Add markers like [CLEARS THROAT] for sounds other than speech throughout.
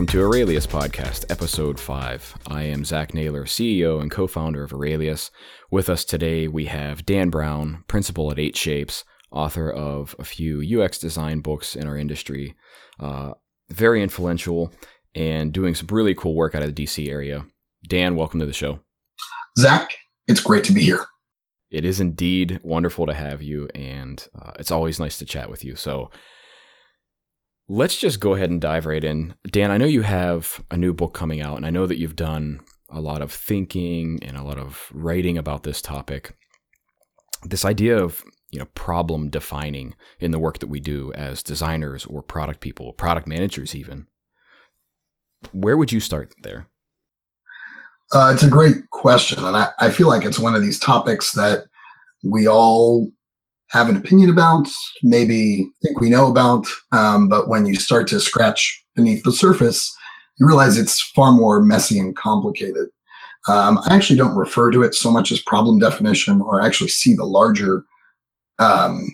welcome to Aurelius Podcast, Episode 5. I am Zach Naylor, CEO and co founder of Aurelius. With us today, we have Dan Brown, principal at 8 Shapes, author of a few UX design books in our industry, uh, very influential, and doing some really cool work out of the DC area. Dan, welcome to the show. Zach, it's great to be here. It is indeed wonderful to have you, and uh, it's always nice to chat with you. So, let's just go ahead and dive right in. Dan, I know you have a new book coming out, and I know that you've done a lot of thinking and a lot of writing about this topic. This idea of you know problem defining in the work that we do as designers or product people, product managers, even. Where would you start there? Uh, it's a great question, and I, I feel like it's one of these topics that we all have an opinion about, maybe think we know about, um, but when you start to scratch beneath the surface, you realize it's far more messy and complicated. Um, I actually don't refer to it so much as problem definition, or actually see the larger um,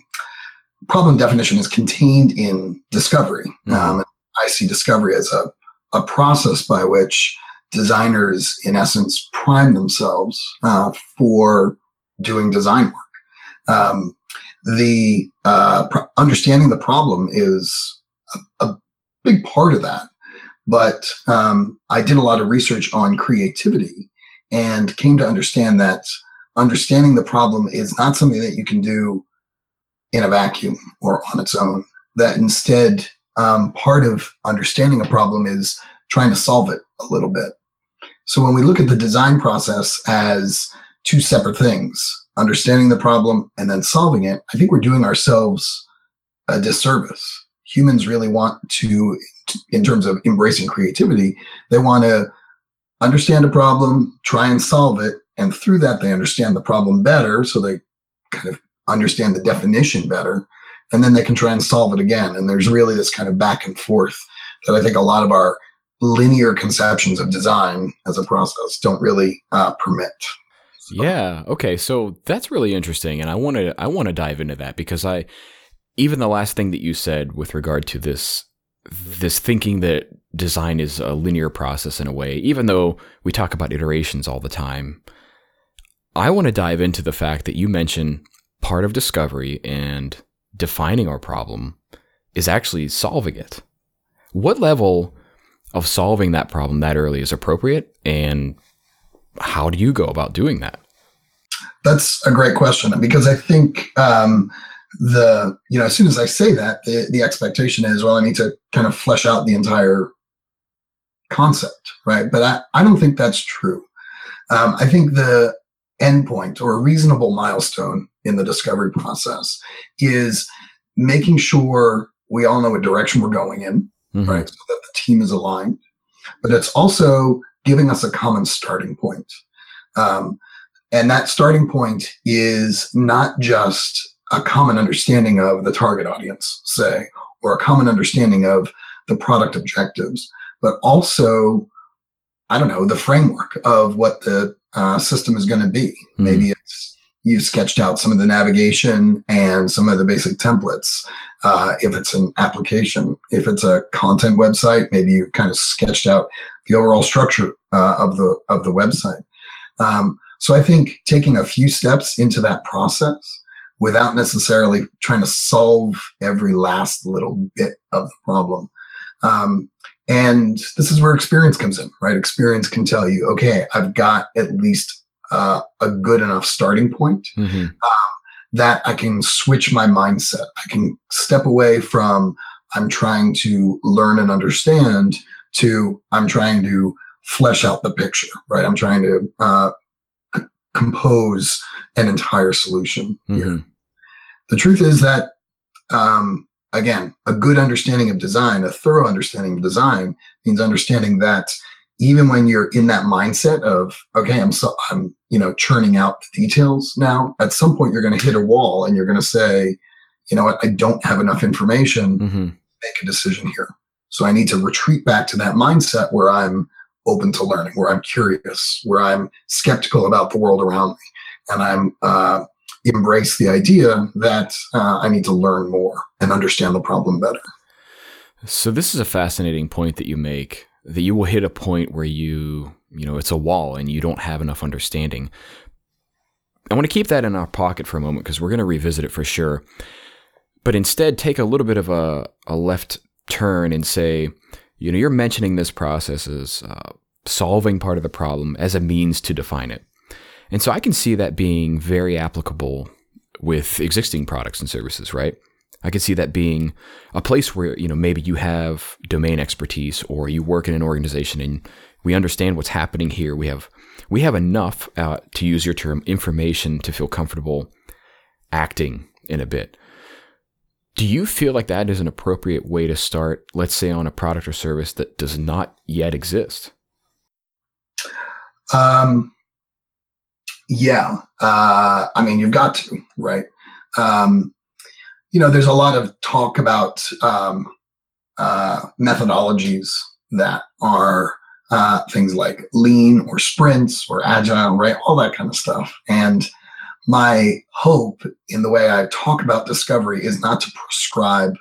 problem definition is contained in discovery. Mm-hmm. Um, I see discovery as a, a process by which designers, in essence, prime themselves uh, for doing design work. Um, the uh, understanding the problem is a, a, big part of that. But um, I did a lot of research on creativity and came to understand that understanding the problem is not something that you can do in a vacuum or on its own. That instead, um, part of understanding a problem is trying to solve it a little bit. So when we look at the design process as two separate things, understanding the problem and then solving it, I think we're doing ourselves a disservice. Humans really want to, in terms of embracing creativity, they want to understand a problem, try and solve it, and through that they understand the problem better, so they kind of understand the definition better, and then they can try and solve it again. And there's really this kind of back and forth that I think a lot of our linear conceptions of design as a process don't really uh, permit. Oh. Yeah. Okay. So that's really interesting, and I want to I want to dive into that because I even the last thing that you said with regard to this this thinking that design is a linear process in a way, even though we talk about iterations all the time. I want to dive into the fact that you mentioned part of discovery and defining our problem is actually solving it. What level of solving that problem that early is appropriate and how do you go about doing that? That's a great question because I think um, the you know as soon as I say that the, the expectation is well I need to kind of flesh out the entire concept right but I, I don't think that's true um, I think the endpoint or a reasonable milestone in the discovery process is making sure we all know what direction we're going in mm-hmm. right so that the team is aligned but it's also giving us a common starting point. Um, and that starting point is not just a common understanding of the target audience, say, or a common understanding of the product objectives, but also, I don't know, the framework of what the uh, system is going to be. Mm-hmm. Maybe it's you've sketched out some of the navigation and some of the basic templates. Uh, if it's an application, if it's a content website, maybe you kind of sketched out the overall structure uh, of the of the website. Um, so I think taking a few steps into that process without necessarily trying to solve every last little bit of the problem. Um, and this is where experience comes in, right? Experience can tell you, okay, I've got at least uh, a good enough starting point mm-hmm. um, that I can switch my mindset. I can step away from I'm trying to learn and understand to I'm trying to flesh out the picture, right? I'm trying to uh, c- compose an entire solution mm-hmm. here. The truth is that, um, again, a good understanding of design, a thorough understanding of design means understanding that even when you're in that mindset of, okay, I'm so, I'm, you know, churning out the details now, at some point you're going to hit a wall and you're going to say, you know what, I don't have enough information. Mm-hmm. Make a decision here. So I need to retreat back to that mindset where I'm open to learning, where I'm curious, where I'm skeptical about the world around me, and I'm uh, embrace the idea that uh, I need to learn more and understand the problem better. So this is a fascinating point that you make that you will hit a point where you, you know, it's a wall and you don't have enough understanding. I want to keep that in our pocket for a moment because we're going to revisit it for sure. But instead, take a little bit of a, a left turn and say, you know, you're mentioning this process as uh, solving part of the problem as a means to define it. And so I can see that being very applicable with existing products and services, right? I can see that being a place where, you know, maybe you have domain expertise or you work in an organization and we understand what's happening here. We have we have enough, uh, to use your term, information to feel comfortable acting in a bit. Do you feel like that is an appropriate way to start, let's say, on a product or service that does not yet exist? Um, yeah. Uh, I mean, you've got to, right? Um, you know, there's a lot of talk about um, uh, methodologies that are uh, things like lean or sprints or agile, right? All that kind of stuff. And my hope in the way I talk about discovery is not to prescribe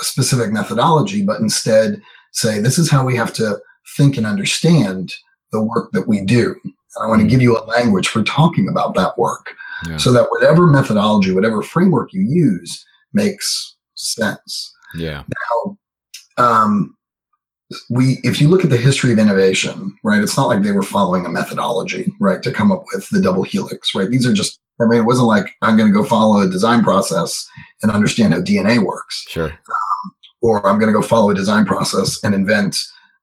a specific methodology, but instead say, this is how we have to think and understand the work that we do. And I want to give you a language for talking about that work yeah. so that whatever methodology, whatever framework you use makes sense. Yeah. Now, um, we if you look at the history of innovation right it's not like they were following a methodology right to come up with the double helix right these are just i mean it wasn't like i'm going to go follow a design process and understand how dna works. Sure. Um, or i'm going to go follow a design process and invent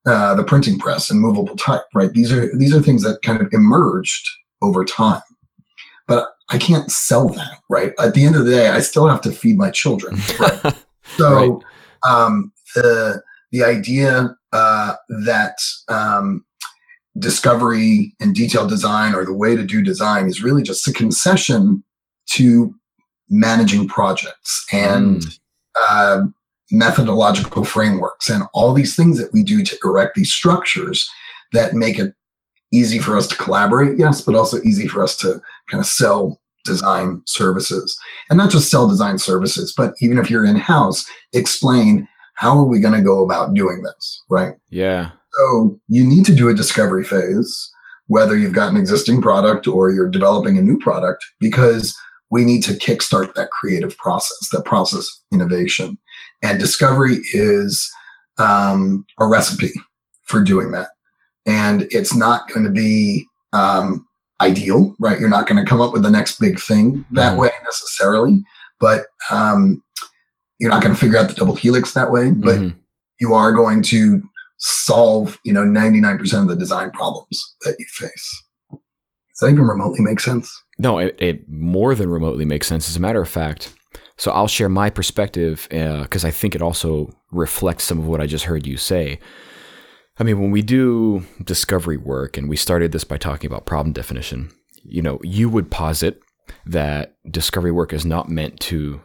uh, the printing press and movable type right? These are these are things that kind of emerged over time. But i can't sell that right? At the end of the day i still have to feed my children [LAUGHS] right? so right. um the the idea uh, that um, discovery and detailed design or the way to do design is really just a concession to managing projects and mm. uh, methodological frameworks and all these things that we do to erect these structures that make it easy for us to collaborate, yes, but also easy for us to kind of sell design services and not just sell design services, but even if you're in house, explain how are we going to go about doing this? Right. Yeah. So you need to do a discovery phase, whether you've got an existing product or you're developing a new product, because we need to kickstart that creative process, that process innovation. And discovery is um, a recipe for doing that. And it's not going to be um, ideal, right? You're not going to come up with the next big thing that mm. way necessarily, but um, you're not going to figure out the double helix that way, but mm-hmm. you are going to solve, you know, 99% of the design problems that you face. Does that even remotely make sense? No, it, it more than remotely makes sense. As a matter of fact, so I'll share my perspective because uh, I think it also reflects some of what I just heard you say. I mean, when we do discovery work, and we started this by talking about problem definition, you know, you would posit that discovery work is not meant to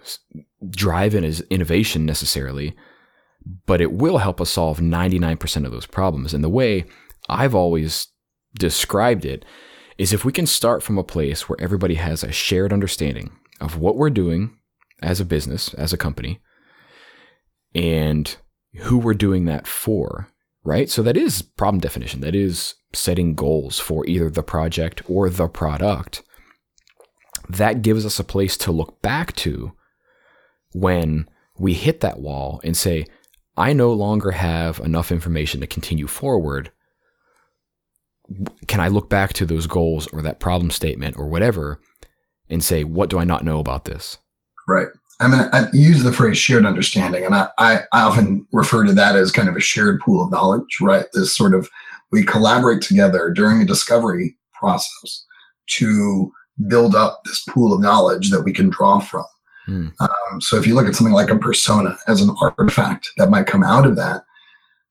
drive in innovation necessarily, but it will help us solve 99% of those problems. And the way I've always described it is if we can start from a place where everybody has a shared understanding of what we're doing as a business, as a company, and who we're doing that for, right? So that is problem definition. That is setting goals for either the project or the product that gives us a place to look back to when we hit that wall and say, I no longer have enough information to continue forward. Can I look back to those goals or that problem statement or whatever and say, what do I not know about this? Right. I mean, I use the phrase shared understanding, and I, I, often refer to that as kind of a shared pool of knowledge, right? This sort of, we collaborate together during a discovery process to build up this pool of knowledge that we can draw from. Mm. Um, so if you look at something like a persona as an artifact that might come out of that,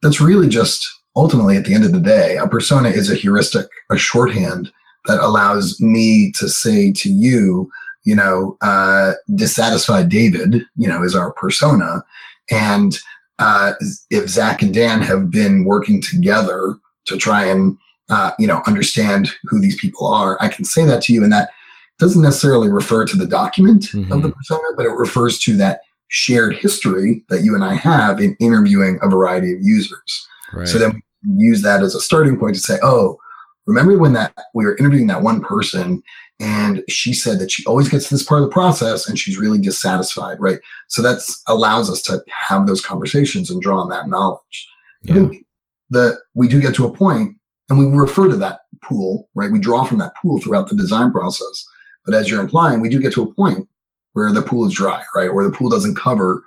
that's really just ultimately at the end of the day, a persona is a heuristic, a shorthand that allows me to say to you, you know, uh, dissatisfied David, you know, is our persona. And uh, if Zach and Dan have been working together to try and uh, you know understand who these people are, I can say that to you, and that doesn't necessarily refer to the document mm-hmm. of the mm-hmm. persona, but it refers to that shared history that you and I have in interviewing a variety of users. Right. So then we use that as a starting point to say, oh, remember when that we were interviewing that one person and she said that she always gets to this part of the process and she's really dissatisfied, right? So that allows us to have those conversations and draw on that knowledge. Yeah. That we do get to a point and we refer to that pool, right? We draw from that pool throughout the design process. But as you're implying, we do get to a point where the pool is dry, right? Where the pool doesn't cover,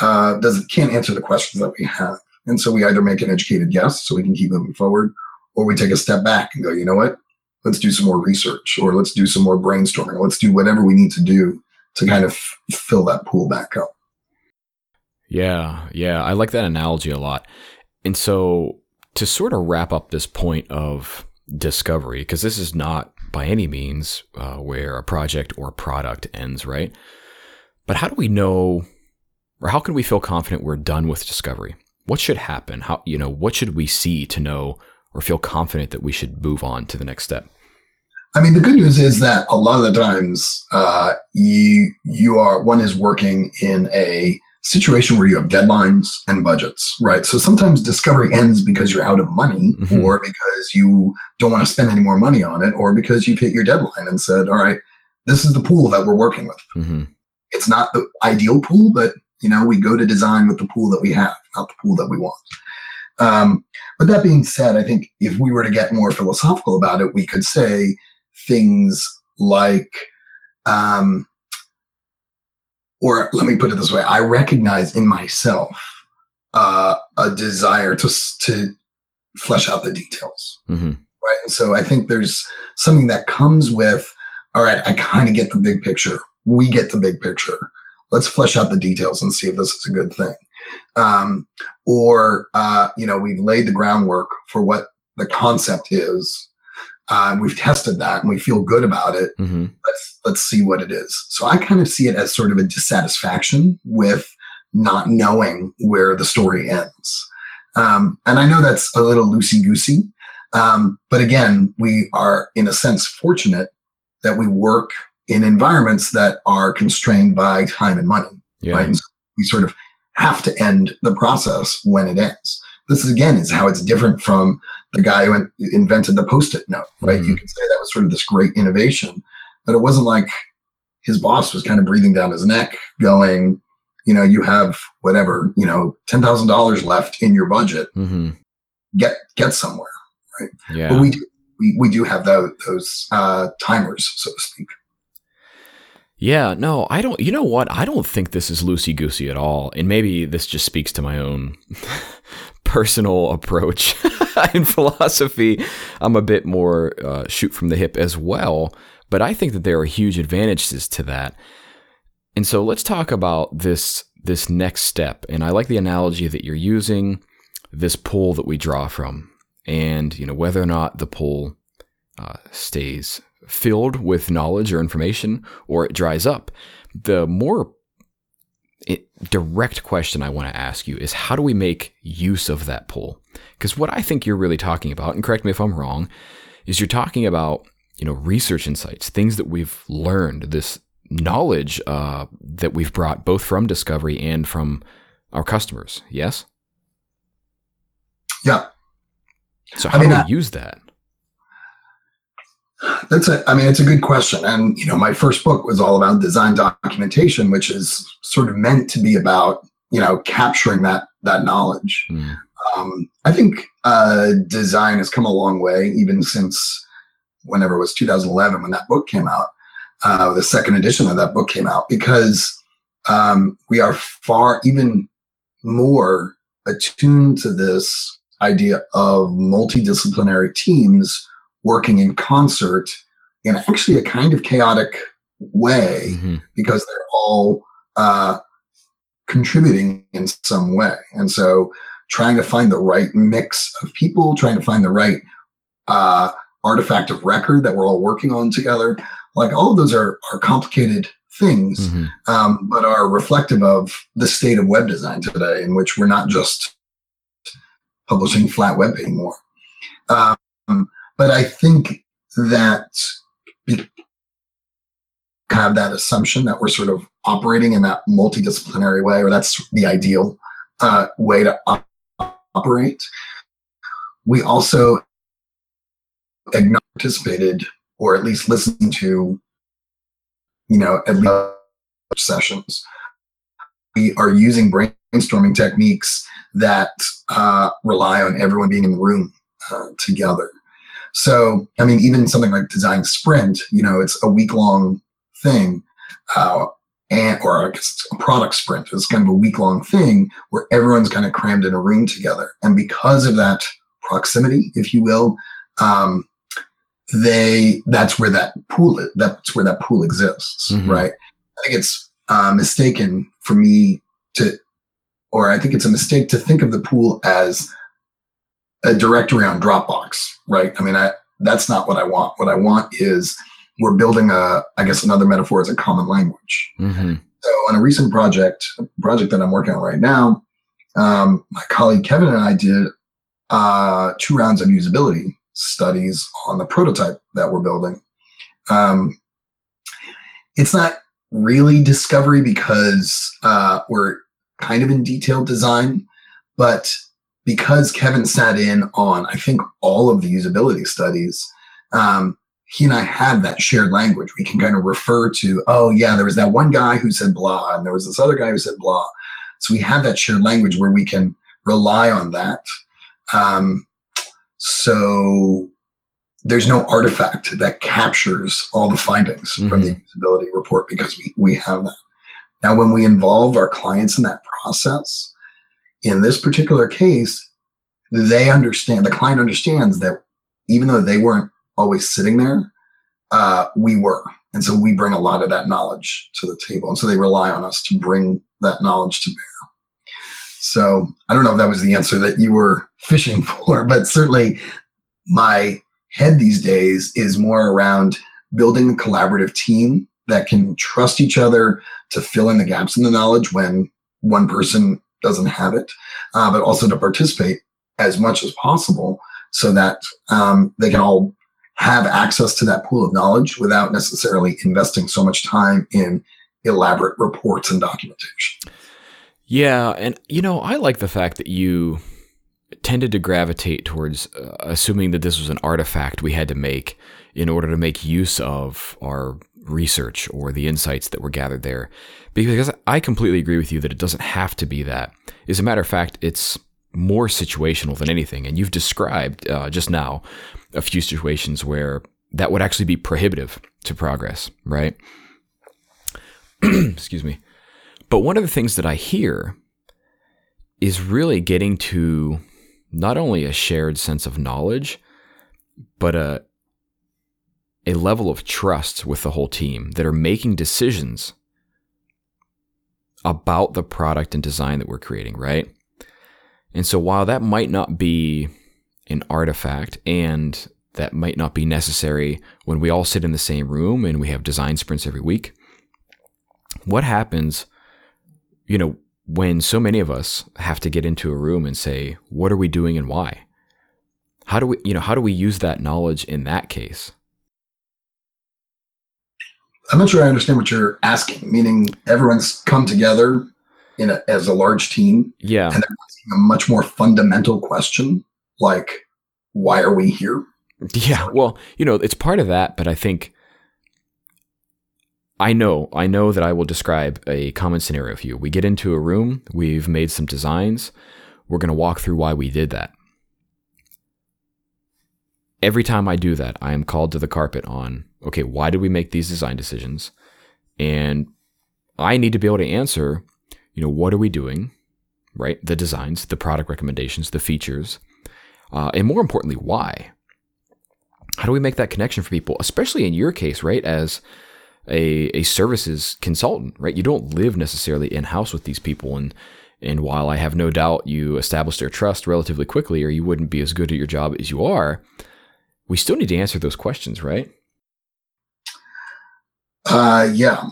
uh, doesn't can't answer the questions that we have. And so we either make an educated guess so we can keep moving forward, or we take a step back and go, you know what? Let's do some more research, or let's do some more brainstorming. Let's do whatever we need to do to kind of f- fill that pool back up. Yeah, yeah, I like that analogy a lot. And so to sort of wrap up this point of discovery, because this is not by any means uh, where a project or product ends, right? But how do we know, or how can we feel confident we're done with discovery? What should happen? How you know what should we see to know or feel confident that we should move on to the next step? I mean, the good news is that a lot of the times uh, you you are one is working in a situation where you have deadlines and budgets, right? So sometimes discovery ends because you're out of money mm-hmm. or because you don't want to spend any more money on it or because you've hit your deadline and said, all right, this is the pool that we're working with. Mm-hmm. It's not the ideal pool, but you know, we go to design with the pool that we have, not the pool that we want. Um, but that being said, I think if we were to get more philosophical about it, we could say things like, um, or let me put it this way i recognize in myself uh, a desire to to flesh out the details. Mm-hmm. right? And so i think there's something that comes with all right i kind of get the big picture. We get the big picture. Let's flesh out the details and see if this is a good thing. Um, or uh, you know we've laid the groundwork for what the concept is uh, we've tested that and we feel good about it. Mm-hmm. Let's let's see what it is. So I kind of see it as sort of a dissatisfaction with not knowing where the story ends. Um, and I know that's a little loosey goosey, um, but again, we are in a sense fortunate that we work in environments that are constrained by time and money. Yeah. Right? And so we sort of have to end the process when it ends. This is again is how it's different from the guy who invented the post-it note, right? Mm-hmm. You can say that was sort of this great innovation, but it wasn't like his boss was kind of breathing down his neck, going, you know, you have whatever, you know, ten thousand dollars left in your budget. Mm-hmm. Get get somewhere, right? Yeah. But we do, we we do have those those uh, timers, so to speak. Yeah, no, I don't. You know what? I don't think this is loosey goosey at all. And maybe this just speaks to my own [LAUGHS] personal approach [LAUGHS] in philosophy. I'm a bit more uh, shoot from the hip as well, but I think that there are huge advantages to that. And so let's talk about this this next step. And I like the analogy that you're using, this pool that we draw from, and you know whether or not the pool uh, stays filled with knowledge or information or it dries up. The more it, direct question I want to ask you is how do we make use of that pool? Because what I think you're really talking about, and correct me if I'm wrong, is you're talking about you know research insights, things that we've learned, this knowledge uh, that we've brought both from discovery and from our customers. Yes. Yeah. So how I mean, do we I, use that? That's a, I mean, it's a good question. And, you know, my first book was all about design documentation, which is sort of meant to be about, you know, capturing that, that knowledge. Mm. Um, I think uh, design has come a long way, even since whenever it was 2011 when that book came out. Uh, the second edition of that book came out because um, we are far even more attuned to this idea of multidisciplinary teams working in concert in actually a kind of chaotic way mm-hmm. because they're all uh, contributing in some way. And so trying to find the right mix of people, trying to find the right uh, artifact of record that we're all working on together, like all of those are, are complicated things, mm-hmm. um, but are reflective of the state of web design today, in which we're not just publishing flat web anymore. Um, but I think that have that assumption that we're sort of operating in that multidisciplinary way, or that's the ideal uh, way to op- operate. we also participated or at least listened to, you know, at least sessions. We are using brainstorming techniques that uh, rely on everyone being in the room uh, together. So, I mean, even something like design sprint, you know, it's a week long thing. Uh, and or I guess a product sprint. is kind of a week long thing where everyone's kind of crammed in a room together. And because of that proximity, if you will, um, they that's where that pool is, that's where that pool exists, mm-hmm. right? I think it's uh, mistaken for me to, or I think it's a mistake to think of the pool as a directory on Dropbox, right? I mean, I that's not what I want. What I want is we're building a, I guess another metaphor is a common language. Mm-hmm. So on a recent project, project that I'm working on right now, um, my colleague Kevin and I did uh, two rounds of usability studies on the prototype that we're building. Um, it's not really discovery because uh, we're kind of in detailed design, but because Kevin sat in on, I think, all of the usability studies, um, he and I had that shared language. We can kind of refer to, oh, yeah, there was that one guy who said blah, and there was this other guy who said blah. So we have that shared language where we can rely on that. Um, so there's no artifact that captures all the findings mm-hmm. from the mm-hmm. usability report because we, we have that. Now, when we involve our clients in that process, in this particular case, they understand, the client understands that even though they weren't always sitting there, uh, we were. And so we bring a lot of that knowledge to the table. And so they rely on us to bring that knowledge to bear. So I don't know if that was the answer that you were fishing [LAUGHS] for, but certainly my head these days is more around building a collaborative team that can trust each other to fill in the gaps in the knowledge when one person doesn't have it, uh, but also to participate as much as possible so that um, they can all have access to that pool of knowledge without necessarily investing so much time in elaborate reports and documentation. Yeah, and you know, I like the fact that you tended to gravitate towards uh, assuming that this was an artifact we had to make in order to make use of our research or the insights that were gathered there. Because I completely agree with you that it doesn't have to be that. As a matter of fact, it's more situational than anything. And you've described uh, just now a few situations where that would actually be prohibitive to progress, right? [CLEARS THROAT] Excuse me. But one of the things that I hear is really getting to not only a shared sense of knowledge, but a a level of trust with the whole team that are making decisions about the product and design that we're creating, right? And so while that might not be an artifact and that might not be necessary when we all sit in the same room and we have design sprints every week, what happens, you know, when so many of us have to get into a room and say, what are we doing and why? How do we, you know, how do we use that knowledge in that case? I'm not sure I understand what you're asking, meaning everyone's come together in a, as a large team. Yeah. And they're asking a much more fundamental question like, why are we here? [LAUGHS] Yeah. Well, you know, it's part of that, but I think I know, I know that I will describe a common scenario for you. We get into a room, we've made some designs, we're going to walk through why we did that. Every time I do that, I am called to the carpet on, okay, why did we make these design decisions? And I need to be able to answer you know, what are we doing, right? The designs, the product recommendations, the features, uh, and more importantly, why? How do we make that connection for people, especially in your case, right? As a, a services consultant, right? You don't live necessarily in house with these people. And, and while I have no doubt you establish their trust relatively quickly, or you wouldn't be as good at your job as you are, we still need to answer those questions, right? Uh, yeah.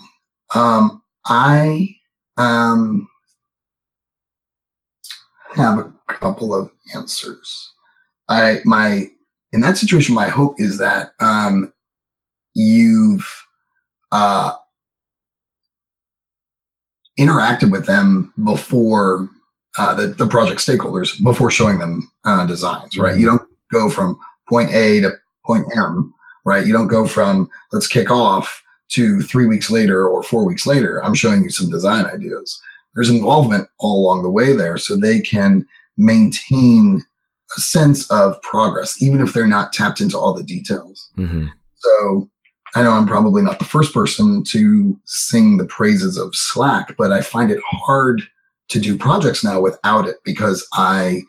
Um, I um, have a couple of answers. I my in that situation, my hope is that um, you've uh, interacted with them before uh, the, the project stakeholders before showing them uh, designs, right? You don't go from point A to point M, right? You don't go from let's kick off to three weeks later or four weeks later. I'm showing you some design ideas. There's involvement all along the way there so they can maintain a sense of progress, even if they're not tapped into all the details. Mm-hmm. So I know I'm probably not the first person to sing the praises of Slack, but I find it hard to do projects now without it because I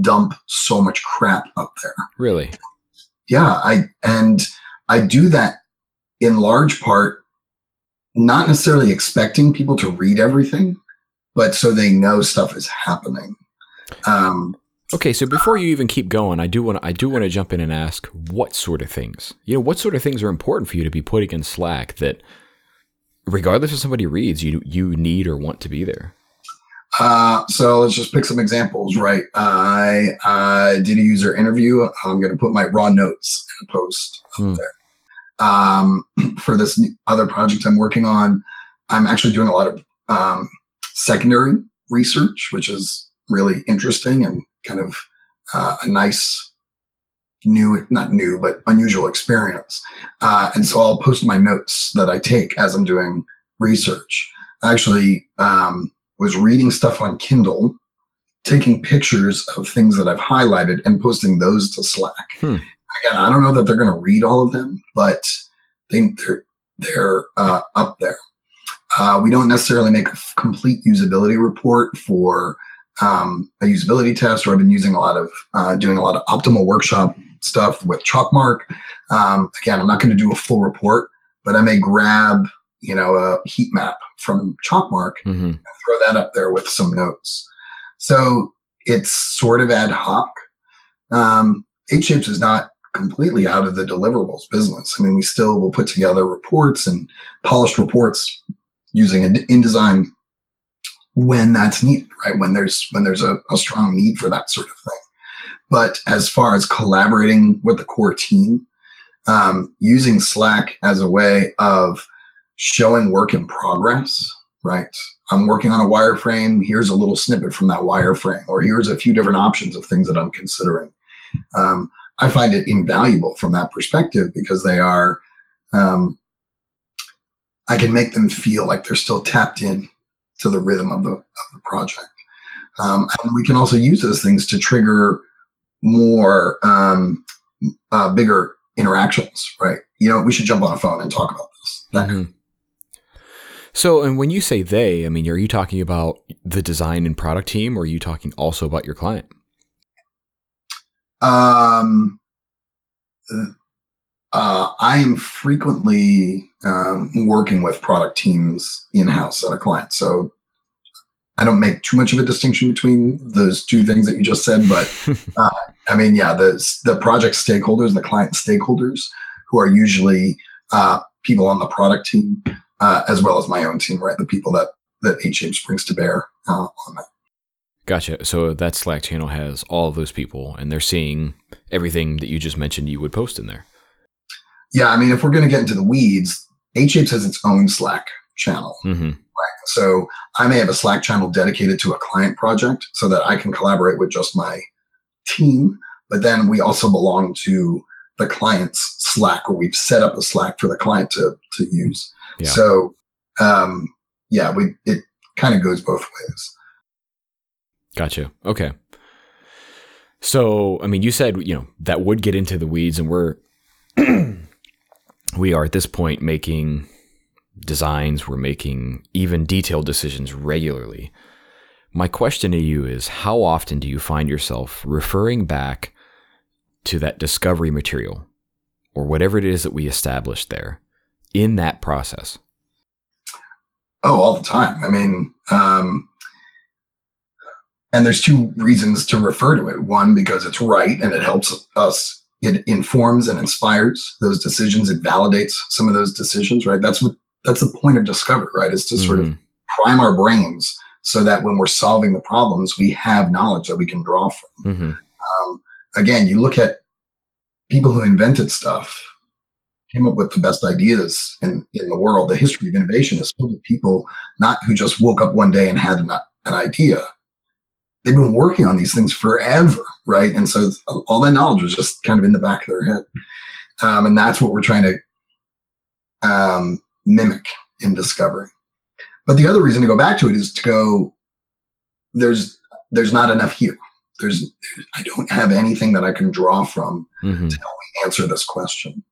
dump so much crap up there. Really? Yeah, I and I do that in large part not necessarily expecting people to read everything, but so they know stuff is happening. Um, Okay, so before you even keep going, I do want I do want to jump in and ask what sort of things. You know, what sort of things are important for you to be putting in Slack that regardless if somebody reads, you you need or want to be there. Uh, so let's just pick some examples, right? I I did a user interview. I'm going to put my raw notes in a post Hmm. there. Um, [CLEARS THROAT] for this other project I'm working on, I'm actually doing a lot of um, secondary research, which is really interesting and kind of uh, a nice new, not new, but unusual experience. Uh, and so I'll post my notes that I take as I'm doing research. I actually um, was reading stuff on Kindle, taking pictures of things that I've highlighted and posting those to Slack. Hmm. Again, I don't know that they're going to read all of them, but they, they're they're uh, up there. Uh, we don't necessarily make a f- complete usability report for um, a usability test, or I've been using a lot of uh, doing a lot of optimal workshop stuff with Chalkmark. Um, again, I'm not going to do a full report, but I may grab you know a heat map from Chalkmark Mm-hmm. throw that up there with some notes. So it's sort of ad hoc. Um, Eight Shapes is not completely out of the deliverables business. I mean, we still will put together reports and polished reports using InDesign when that's needed, right? When there's when there's a, a strong need for that sort of thing. But as far as collaborating with the core team, um, using Slack as a way of showing work in progress, right? I'm working on a wireframe. Here's a little snippet from that wireframe, or here's a few different options of things that I'm considering. Um, I find it invaluable from that perspective because they are, um, I can make them feel like they're still tapped in to the rhythm of the, of the project. Um, and we can also use those things to trigger more, um, uh, bigger interactions, right? You know, we should jump on a phone and talk about this. Mhm. So, and when you say they, I mean, are you talking about the design and product team, or are you talking also about your client? Um, uh, I am frequently um, working with product teams in house at a client. So I don't make too much of a distinction between those two things that you just said. But [LAUGHS] uh, I mean, yeah, the, the project stakeholders, the client stakeholders, who are usually uh, people on the product team, uh, as well as my own team, right? The people that, that Eight Shapes brings to bear uh, on that. Gotcha. So that Slack channel has all of those people, and they're seeing everything that you just mentioned you would post in there. Yeah, I mean, if we're going to get into the weeds, Eight Shapes has its own Slack channel. Mm-hmm. So I may have a Slack channel dedicated to a client project so that I can collaborate with just my team. But then we also belong to the client's Slack, where we've set up a Slack for the client to to use. Yeah. So um, yeah, we it kind of goes both ways. Gotcha. Okay. So, I mean, you said, you know, that would get into the weeds, and we're, [CLEARS THROAT] we are at this point making designs, we're making even detailed decisions regularly. My question to you is how often do you find yourself referring back to that discovery material or whatever it is that we established there in that process? Oh, all the time. I mean, um, and there's two reasons to refer to it. One, because it's right and it helps us. It informs and inspires those decisions. It validates some of those decisions. Right. That's what that's the point of discovery. Right. Is to sort of Mhm. prime our brains so that when we're solving the problems, we have knowledge that we can draw from. Mhm. Um, again, you look at people who invented stuff, came up with the best ideas in, in the world. The history of innovation is full of people not who just woke up one day and had an, an idea. They've been working on these things forever, right? And so all that knowledge was just kind of in the back of their head. Um, and that's what we're trying to um, mimic in discovery. But the other reason to go back to it is to go, there's there's not enough here. There's I don't have anything that I can draw from mm-hmm. to help me answer this question.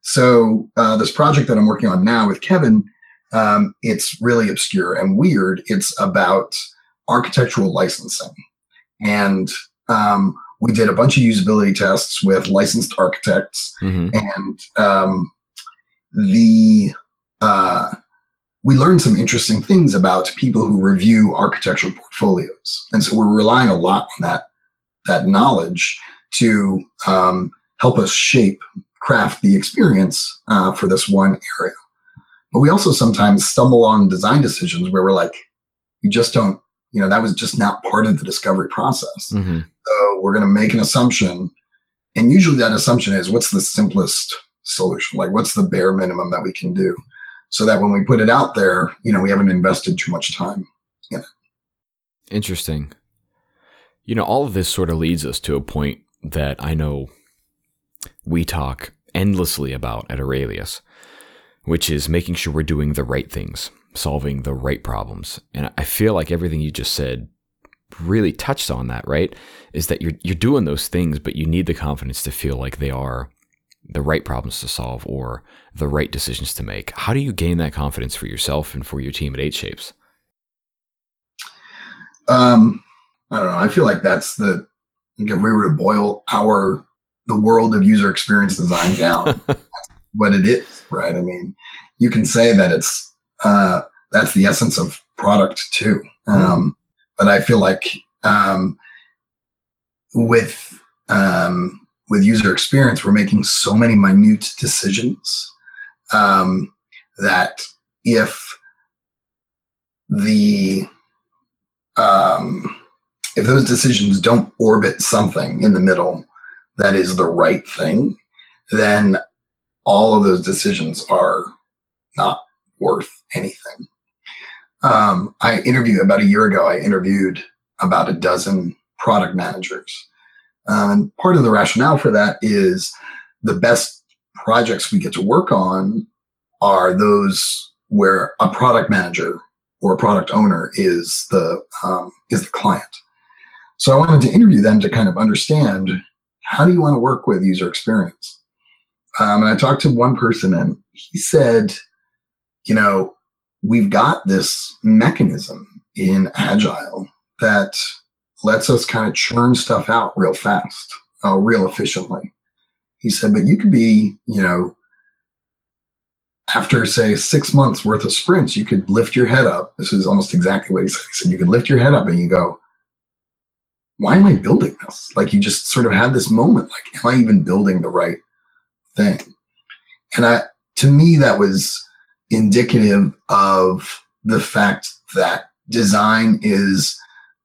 So uh, this project that I'm working on now with Kevin, um, it's really obscure and weird. It's about architectural licensing, and um, we did a bunch of usability tests with licensed architects, mm-hmm. and um, the uh, we learned some interesting things about people who review architectural portfolios, and so we're relying a lot on that that knowledge to um, help us shape craft the experience uh, for this one area. But we also sometimes stumble on design decisions where we're like, you just don't, you know, that was just not part of the discovery process. Mm-hmm. So we're going to make an assumption. And usually that assumption is what's the simplest solution? Like, what's the bare minimum that we can do? So that when we put it out there, you know, we haven't invested too much time in it. Interesting. You know, all of this sort of leads us to a point that I know we talk endlessly about at Aurelius, which is making sure we're doing the right things, solving the right problems. And I feel like everything you just said really touched on that, right? Is that you're you're doing those things, but you need the confidence to feel like they are the right problems to solve or the right decisions to make. How do you gain that confidence for yourself and for your team at Eight Shapes? Um, I don't know. I feel like that's the if we were to boil our the world of user experience design down, [LAUGHS] what it is, right? I mean, you can say that it's uh, that's the essence of product too. Hmm. Um, but I feel like um, with um, with user experience, we're making so many minute decisions um, that if the um, if those decisions don't orbit something in the middle that is the right thing, then all of those decisions are not worth anything. Um, I interviewed about a year ago, I interviewed about a dozen product managers. Um, part of the rationale for that is the best projects we get to work on are those where a product manager or a product owner is the um, is the client. So I wanted to interview them to kind of understand how do you want to work with user experience? Um, and I talked to one person and he said, you know, we've got this mechanism in Agile that lets us kind of churn stuff out real fast, uh, real efficiently. He said, but you could be, you know, after say six months worth of sprints, you could lift your head up. This is almost exactly what he [LAUGHS] said. He said, you could lift your head up and you go, why am I building this? Like you just sort of had this moment, like, am I even building the right thing? And I, to me, that was indicative of the fact that design is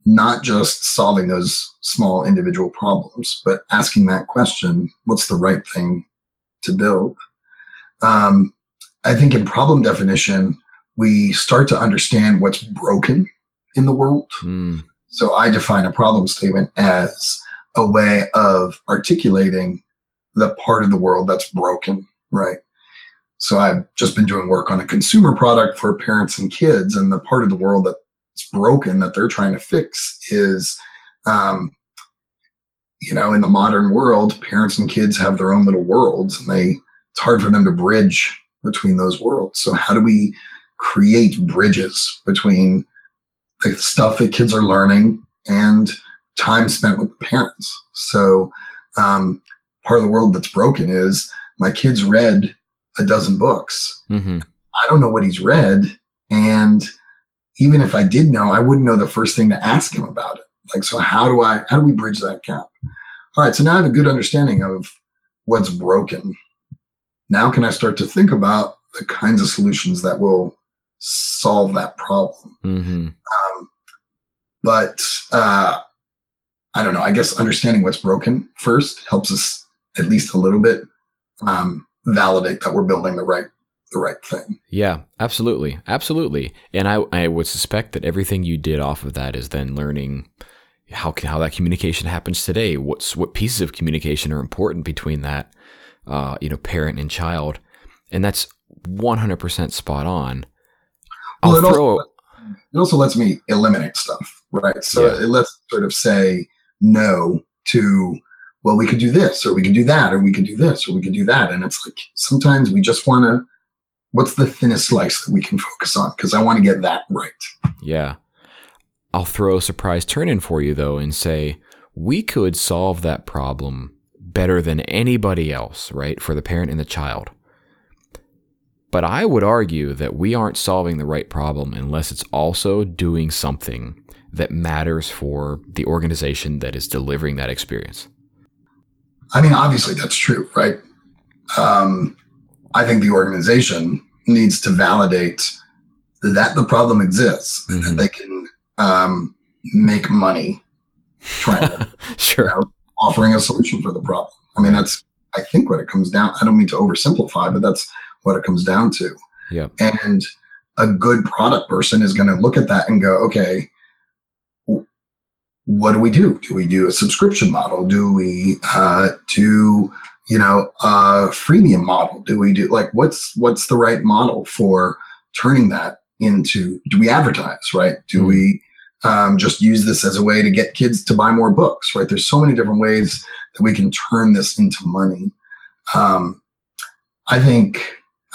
not just solving those small individual problems, but asking that question, what's the right thing to build? Um, I think in problem definition, we start to understand what's broken in the world. Mm. So I define a problem statement as a way of articulating the part of the world that's broken, right? So I've just been doing work on a consumer product for parents and kids, and the part of the world that's broken that they're trying to fix is, um, you know, in the modern world, parents and kids have their own little worlds, and they it's hard for them to bridge between those worlds. So how do we create bridges between the stuff that kids are learning and time spent with the parents. So um, part of the world that's broken is my kids read a dozen books. Mm-hmm. I don't know what he's read, and even if I did know, I wouldn't know the first thing to ask him about it. Like, so how do I? How do we bridge that gap? All right, so now I have a good understanding of what's broken. Now, can I start to think about the kinds of solutions that will solve that problem? Mm-hmm. Um, but uh, I don't know. I guess understanding what's broken first helps us at least a little bit um, validate that we're building the right the right thing. Yeah, absolutely, absolutely. And I I would suspect that everything you did off of that is then learning how can, how that communication happens today. What's what pieces of communication are important between that, uh, you know, parent and child, and that's 100% spot on. I'll well, it, throw, also, it also lets me eliminate stuff, right? So yeah. it lets sort of say no to, well, we could do this, or we could do that, or we could do this, or we could do that. And it's like sometimes we just want to, what's the thinnest slice that we can focus on? Because I want to get that right. Yeah. I'll throw a surprise turn in for you, though, and say, we could solve that problem better than anybody else, right? For the parent and the child. But I would argue that we aren't solving the right problem unless it's also doing something that matters for the organization that is delivering that experience. I mean, obviously that's true, right? Um, I think the organization needs to validate that the problem exists mm-hmm. and that they can um, make money trying to, [LAUGHS] sure. You know, offering a solution for the problem. I mean, that's, I think what it comes down, I don't mean to oversimplify, but that's what it comes down to. Yeah. And a good product person is going to look at that and go, okay, what do we do? Do we do a subscription model? Do we uh, do you know a freemium model? Do we do like what's what's the right model for turning that into? Do we advertise right? Do mm-hmm. we um, just use this as a way to get kids to buy more books? Right? There's so many different ways that we can turn this into money. Um, I think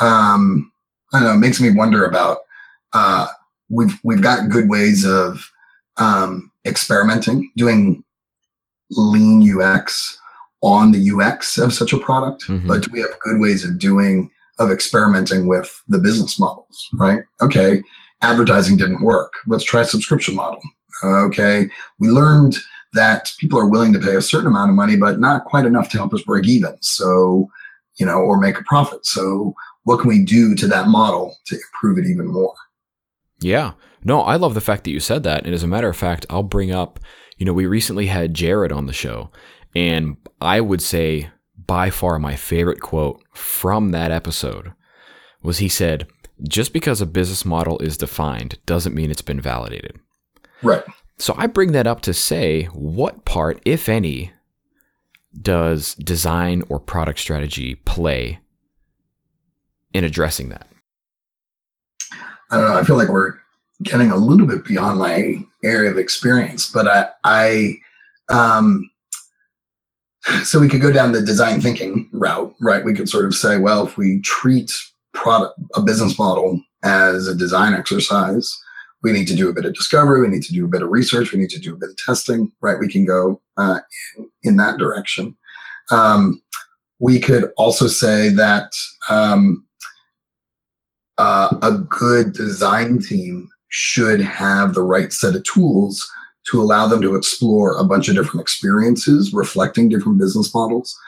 um, I don't know. It makes me wonder about. Uh, we've we've got good ways of um, experimenting, doing lean UX on the UX of such a product, mm-hmm. but we have good ways of doing of experimenting with the business models, right? Okay, advertising didn't work. Let's try a subscription model. Okay, we learned that people are willing to pay a certain amount of money, but not quite enough to help us break even. So, you know, or make a profit. So, what can we do to that model to improve it even more? Yeah. No, I love the fact that you said that. And as a matter of fact, I'll bring up, you know, we recently had Jared on the show, and I would say by far my favorite quote from that episode was he said, just because a business model is defined doesn't mean it's been validated. Right. So I bring that up to say, what part, if any, does design or product strategy play in addressing that? I don't know. I feel like we're getting a little bit beyond my area of experience, but I, I, um, so we could go down the design thinking route, right? We could sort of say, well, if we treat product, a business model as a design exercise, we need to do a bit of discovery. We need to do a bit of research. We need to do a bit of testing, right? We can go uh, in, that direction. Um, we could also say that um, uh, a good design team should have the right set of tools to allow them to explore a bunch of different experiences reflecting different business models.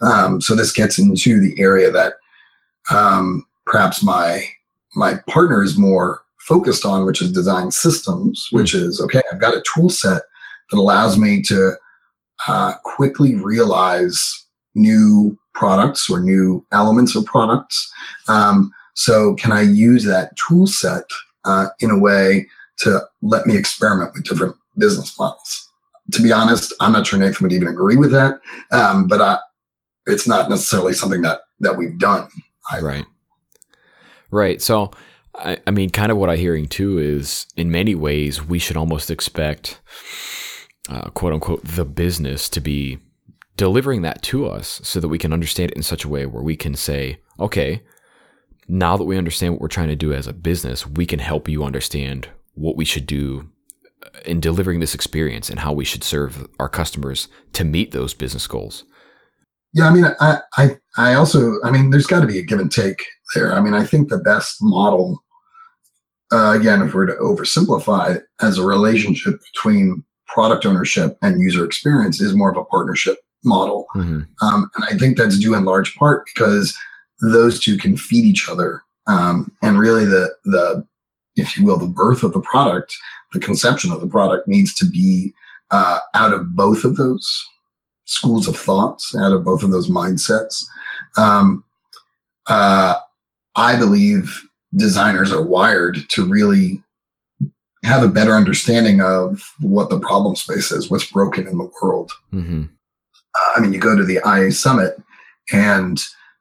Um, so this gets into the area that um, perhaps my my partner is more focused on, which is design systems, which hmm. is okay. I've got a tool set that allows me to uh, quickly realize new products or new elements of products. Um, so can I use that tool set uh, in a way to let me experiment with different business models. To be honest, I'm not sure Nathan would even agree with that, um, but I, it's not necessarily something that that we've done. Either. Right. Right. So, I, I mean, kind of what I'm hearing too is, in many ways, we should almost expect, uh, quote unquote, the business to be delivering that to us so that we can understand it in such a way where we can say, okay, now that we understand what we're trying to do as a business, we can help you understand what we should do in delivering this experience and how we should serve our customers to meet those business goals. Yeah, I mean, I, I, I also, I mean, there's got to be a give and take there. I mean, I think the best model, uh, again, if we're to oversimplify, as a relationship between product ownership and user experience, is more of a partnership model, mm-hmm. um, and I think that's due in large part because those two can feed each other. Um, and really, the the if you will, the birth of the product, the conception of the product needs to be uh, out of both of those schools of thoughts, out of both of those mindsets. Um, uh, I believe designers are wired to really have a better understanding of what the problem space is, what's broken in the world. Mm-hmm. Uh, I mean, you go to the IA summit and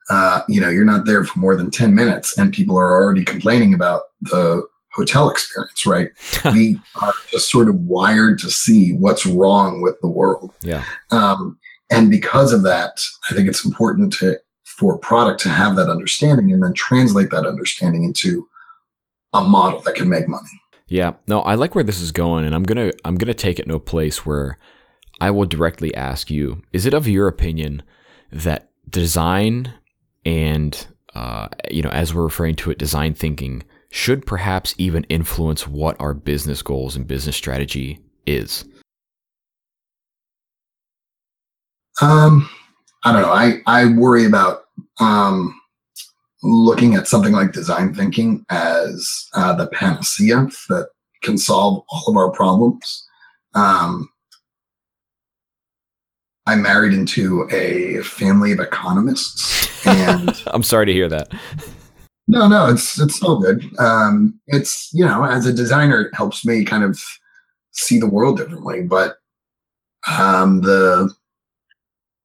uh, you know you're not there for more than 10 minutes and people are already complaining about the hotel experience right? [LAUGHS] We are just sort of wired to see what's wrong with the world. Yeah. Um, and because of that i think it's important to for product to have that understanding and then translate that understanding into a model that can make money. Yeah. No i like where this is going and i'm gonna i'm gonna take it to a place where i will directly ask you is it of your opinion that design and uh, you know as we're referring to it design thinking should perhaps even influence what our business goals and business strategy is. Um i don't know. I i worry about um looking at something like design thinking as uh, the panacea that can solve all of our problems. Um I married into a family of economists, and [LAUGHS] I'm sorry to hear that. No, no, it's it's all good. Um, it's you know, as a designer, it helps me kind of see the world differently. But um, the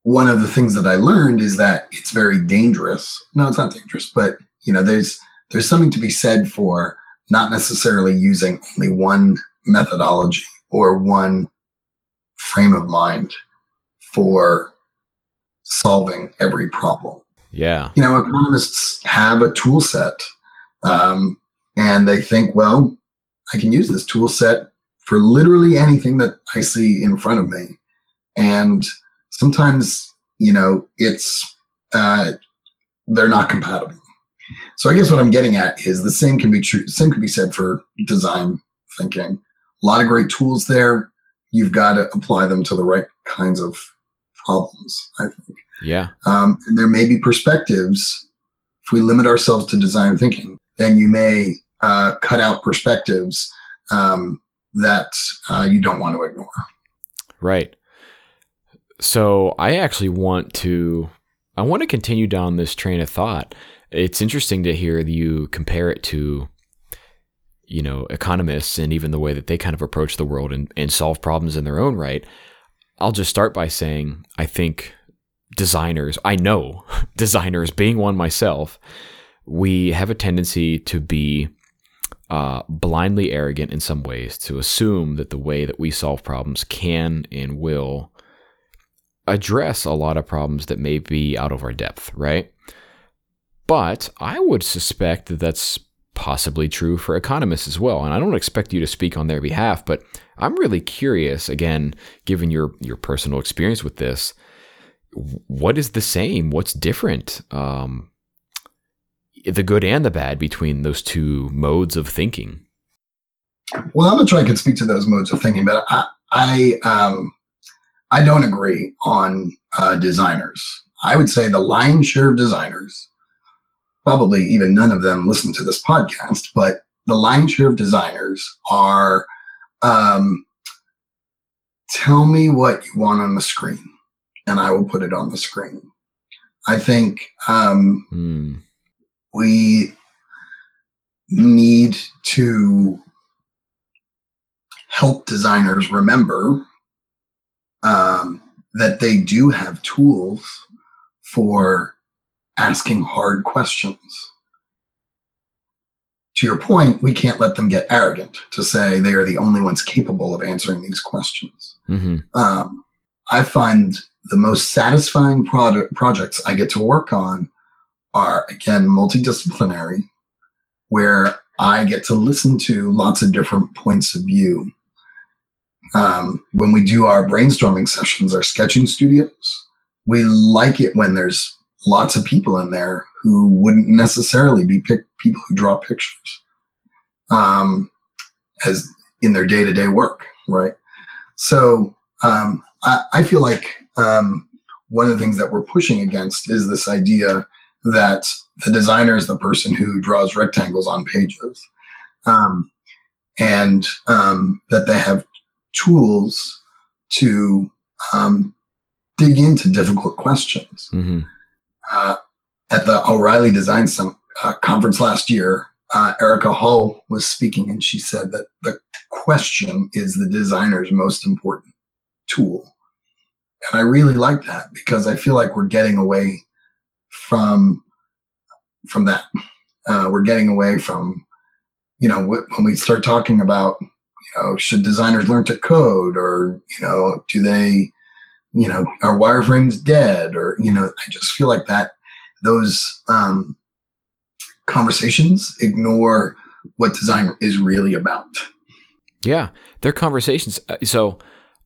one of the things that I learned is that it's very dangerous. No, it's not dangerous, but you know, there's there's something to be said for not necessarily using only one methodology or one frame of mind for solving every problem. Yeah. You know, economists have a tool set um, and they think, well, I can use this tool set for literally anything that I see in front of me. And sometimes, you know, it's, uh, they're not compatible. So I guess what I'm getting at is the same can be true. Same can be said for design thinking. A lot of great tools there. You've got to apply them to the right kinds of problems, I think. Yeah. Um, there may be perspectives. If we limit ourselves to design thinking, then you may uh, cut out perspectives um, that uh, you don't want to ignore. Right. So I actually want to I want to continue down this train of thought. It's interesting to hear you compare it to you know economists and even the way that they kind of approach the world and, and solve problems in their own right. I'll just start by saying I think designers, I know [LAUGHS] designers, being one myself, we have a tendency to be uh, blindly arrogant in some ways, to assume that the way that we solve problems can and will address a lot of problems that may be out of our depth, right? But I would suspect that that's possibly true for economists as well. And I don't expect you to speak on their behalf, but I'm really curious, again, given your, your personal experience with this, what is the same? What's different? Um, the good and the bad between those two modes of thinking. Well, I'm not sure I can speak to those modes of thinking, but I I, um, I don't agree on uh, designers. I would say the lion's share of designers, probably even none of them listen to this podcast, but the lion's share of designers are um, tell me what you want on the screen and I will put it on the screen. I think um, mm. we need to help designers remember um, that they do have tools for asking hard questions. To your point, we can't let them get arrogant to say they are the only ones capable of answering these questions. Mm-hmm. Um, I find the most satisfying product projects I get to work on are again multidisciplinary, where I get to listen to lots of different points of view. Um, when we do our brainstorming sessions, our sketching studios, we like it when there's lots of people in there who wouldn't necessarily be pick, people who draw pictures um, as in their day to day work, right? So um, I, I, feel like um, one of the things that we're pushing against is this idea that the designer is the person who draws rectangles on pages, um, and um, that they have tools to um, dig into difficult questions. Mm-hmm. Uh, at the O'Reilly Design Summit, uh, conference last year, uh, Erika Hall was speaking, and she said that the question is the designer's most important tool. And I really like that because I feel like we're getting away from from that. Uh, we're getting away from, you know, when we start talking about, you know, should designers learn to code or, you know, do they, you know, are wireframes dead or, you know, I just feel like that those um, conversations ignore what design is really about. Yeah, they're conversations. Uh, so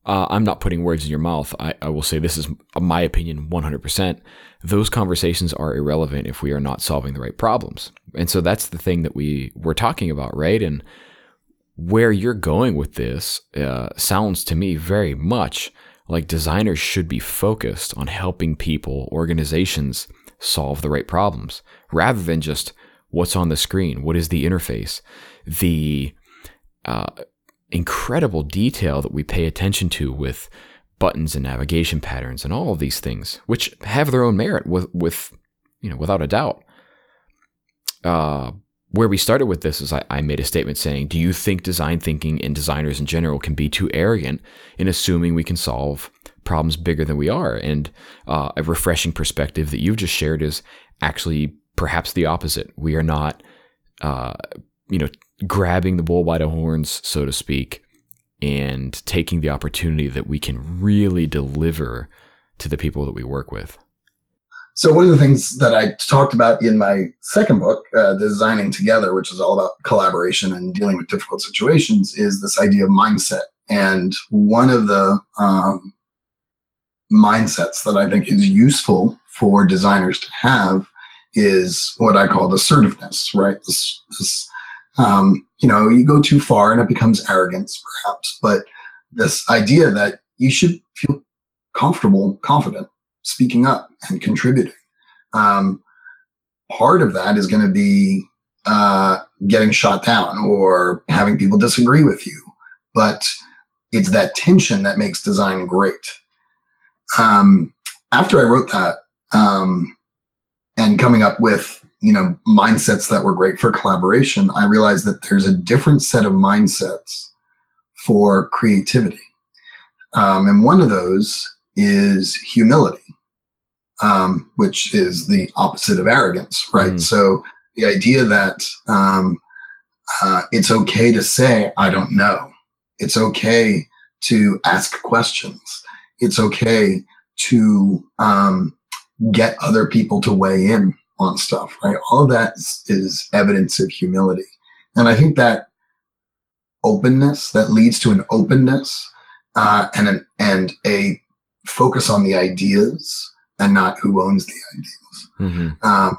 uh, I'm not putting words in your mouth. I, I will say this is my opinion 100%. Those conversations are irrelevant if we are not solving the right problems. And so that's the thing that we were talking about, right? And where you're going with this uh, sounds to me very much like designers should be focused on helping people, organizations solve the right problems rather than just what's on the screen, what is the interface, the uh, incredible detail that we pay attention to with buttons and navigation patterns and all of these things, which have their own merit with, with you know, without a doubt. Uh, where we started with this is I, I, made a statement saying, Do you think design thinking and designers in general can be too arrogant in assuming we can solve problems bigger than we are? And uh, a refreshing perspective that you've just shared is actually perhaps the opposite. We are not, uh, you know, grabbing the bull by the horns, so to speak, and taking the opportunity that we can really deliver to the people that we work with. So one of the things that I talked about in my second book, uh, Designing Together, which is all about collaboration and dealing with difficult situations, is this idea of mindset. And one of the um, mindsets that I think is useful for designers to have is what I call assertiveness, right? This, this um, you know, you go too far and it becomes arrogance, perhaps. But this idea that you should feel comfortable, confident speaking up and contributing. Um, part of that is going to be uh, getting shot down or having people disagree with you. But it's that tension that makes design great. Um, after I wrote that um, and coming up with you know mindsets that were great for collaboration i realized that there's a different set of mindsets for creativity um, and one of those is humility um, which is the opposite of arrogance right mm. so the idea that um, uh, it's okay to say i don't know it's okay to ask questions it's okay to um, get other people to weigh in on stuff, right? All of that is, is evidence of humility. And I think that openness that leads to an openness uh, and an, and a focus on the ideas and not who owns the ideas. Mm-hmm. Um,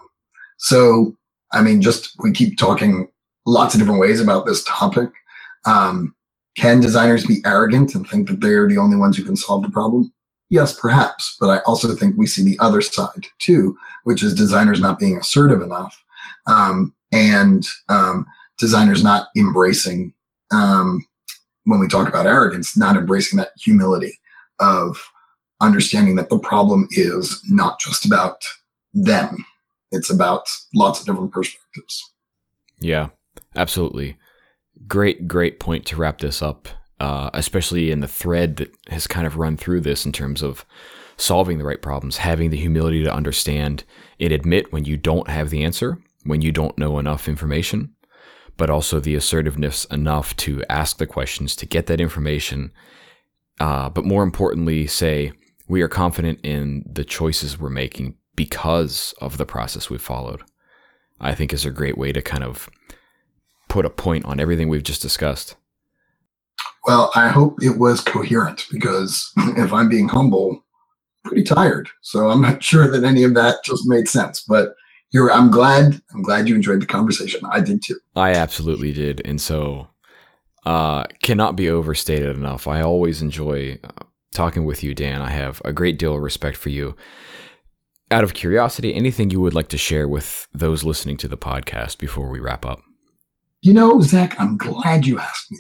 so, I mean, just we keep talking lots of different ways about this topic. Um, can designers be arrogant and think that they're the only ones who can solve the problem? Yes, perhaps, but I also think we see the other side too, which is designers not being assertive enough, um, and um, designers not embracing um, when we talk about arrogance, not embracing that humility of understanding that the problem is not just about them; it's about lots of different perspectives. Yeah, absolutely. Great, great point to wrap this up uh, especially in the thread that has kind of run through this in terms of solving the right problems, having the humility to understand and admit when you don't have the answer, when you don't know enough information, but also the assertiveness enough to ask the questions to get that information. Uh, but more importantly, say, we are confident in the choices we're making because of the process we've followed. I think is a great way to kind of put a point on everything we've just discussed. Well, I hope it was coherent because [LAUGHS] if I'm being humble, I'm pretty tired. So I'm not [LAUGHS] sure that any of that just made sense. But you're, I'm glad. I'm glad you enjoyed the conversation. I did too. I absolutely did, and so uh, cannot be overstated enough. I always enjoy talking with you, Dan. I have a great deal of respect for you. Out of curiosity, anything you would like to share with those listening to the podcast before we wrap up? You know, Zach, I'm glad you asked me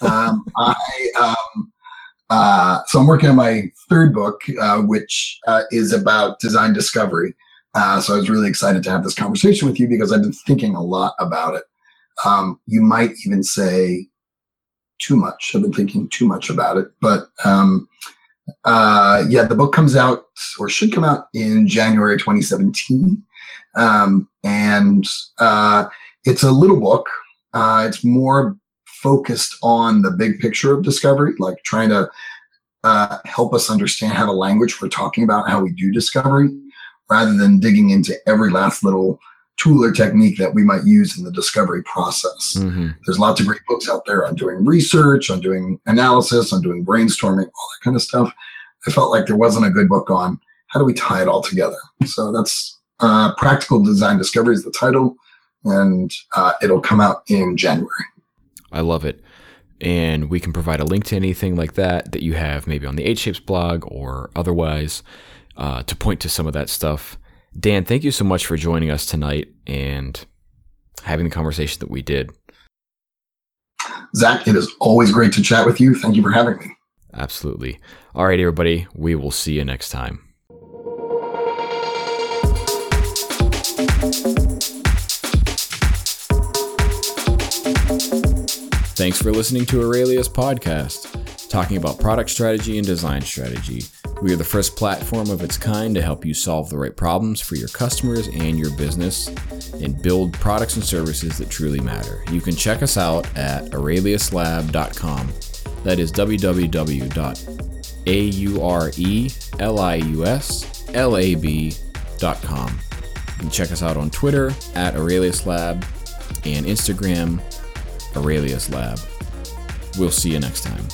that. [LAUGHS] um, I um, uh, so I'm working on my third book, uh, which uh, is about design discovery. Uh, so I was really excited to have this conversation with you because I've been thinking a lot about it. Um, you might even say too much. I've been thinking too much about it, but um, uh, yeah, the book comes out or should come out in January 2017, um, and uh, it's a little book. Uh, it's more focused on the big picture of discovery, like trying to uh, help us understand how the language we're talking about, how we do discovery, rather than digging into every last little tool or technique that we might use in the discovery process. Mm-hmm. There's lots of great books out there on doing research, on doing analysis, on doing brainstorming, all that kind of stuff. I felt like there wasn't a good book on how do we tie it all together. So that's uh, Practical Design Discovery is the title, and uh, it'll come out in January. I love it. And we can provide a link to anything like that that you have maybe on the Eight Shapes blog or otherwise uh, to point to some of that stuff. Dan, thank you so much for joining us tonight and having the conversation that we did. Zach, it is always great to chat with you. Thank you for having me. Absolutely. All right, everybody. We will see you next time. Thanks for listening to Aurelius Podcast, talking about product strategy and design strategy. We are the first platform of its kind to help you solve the right problems for your customers and your business and build products and services that truly matter. You can check us out at aureliuslab.com. That is www.aureliuslab.com. You can check us out on Twitter at Aurelius Lab and Instagram Aurelius Lab. We'll see you next time.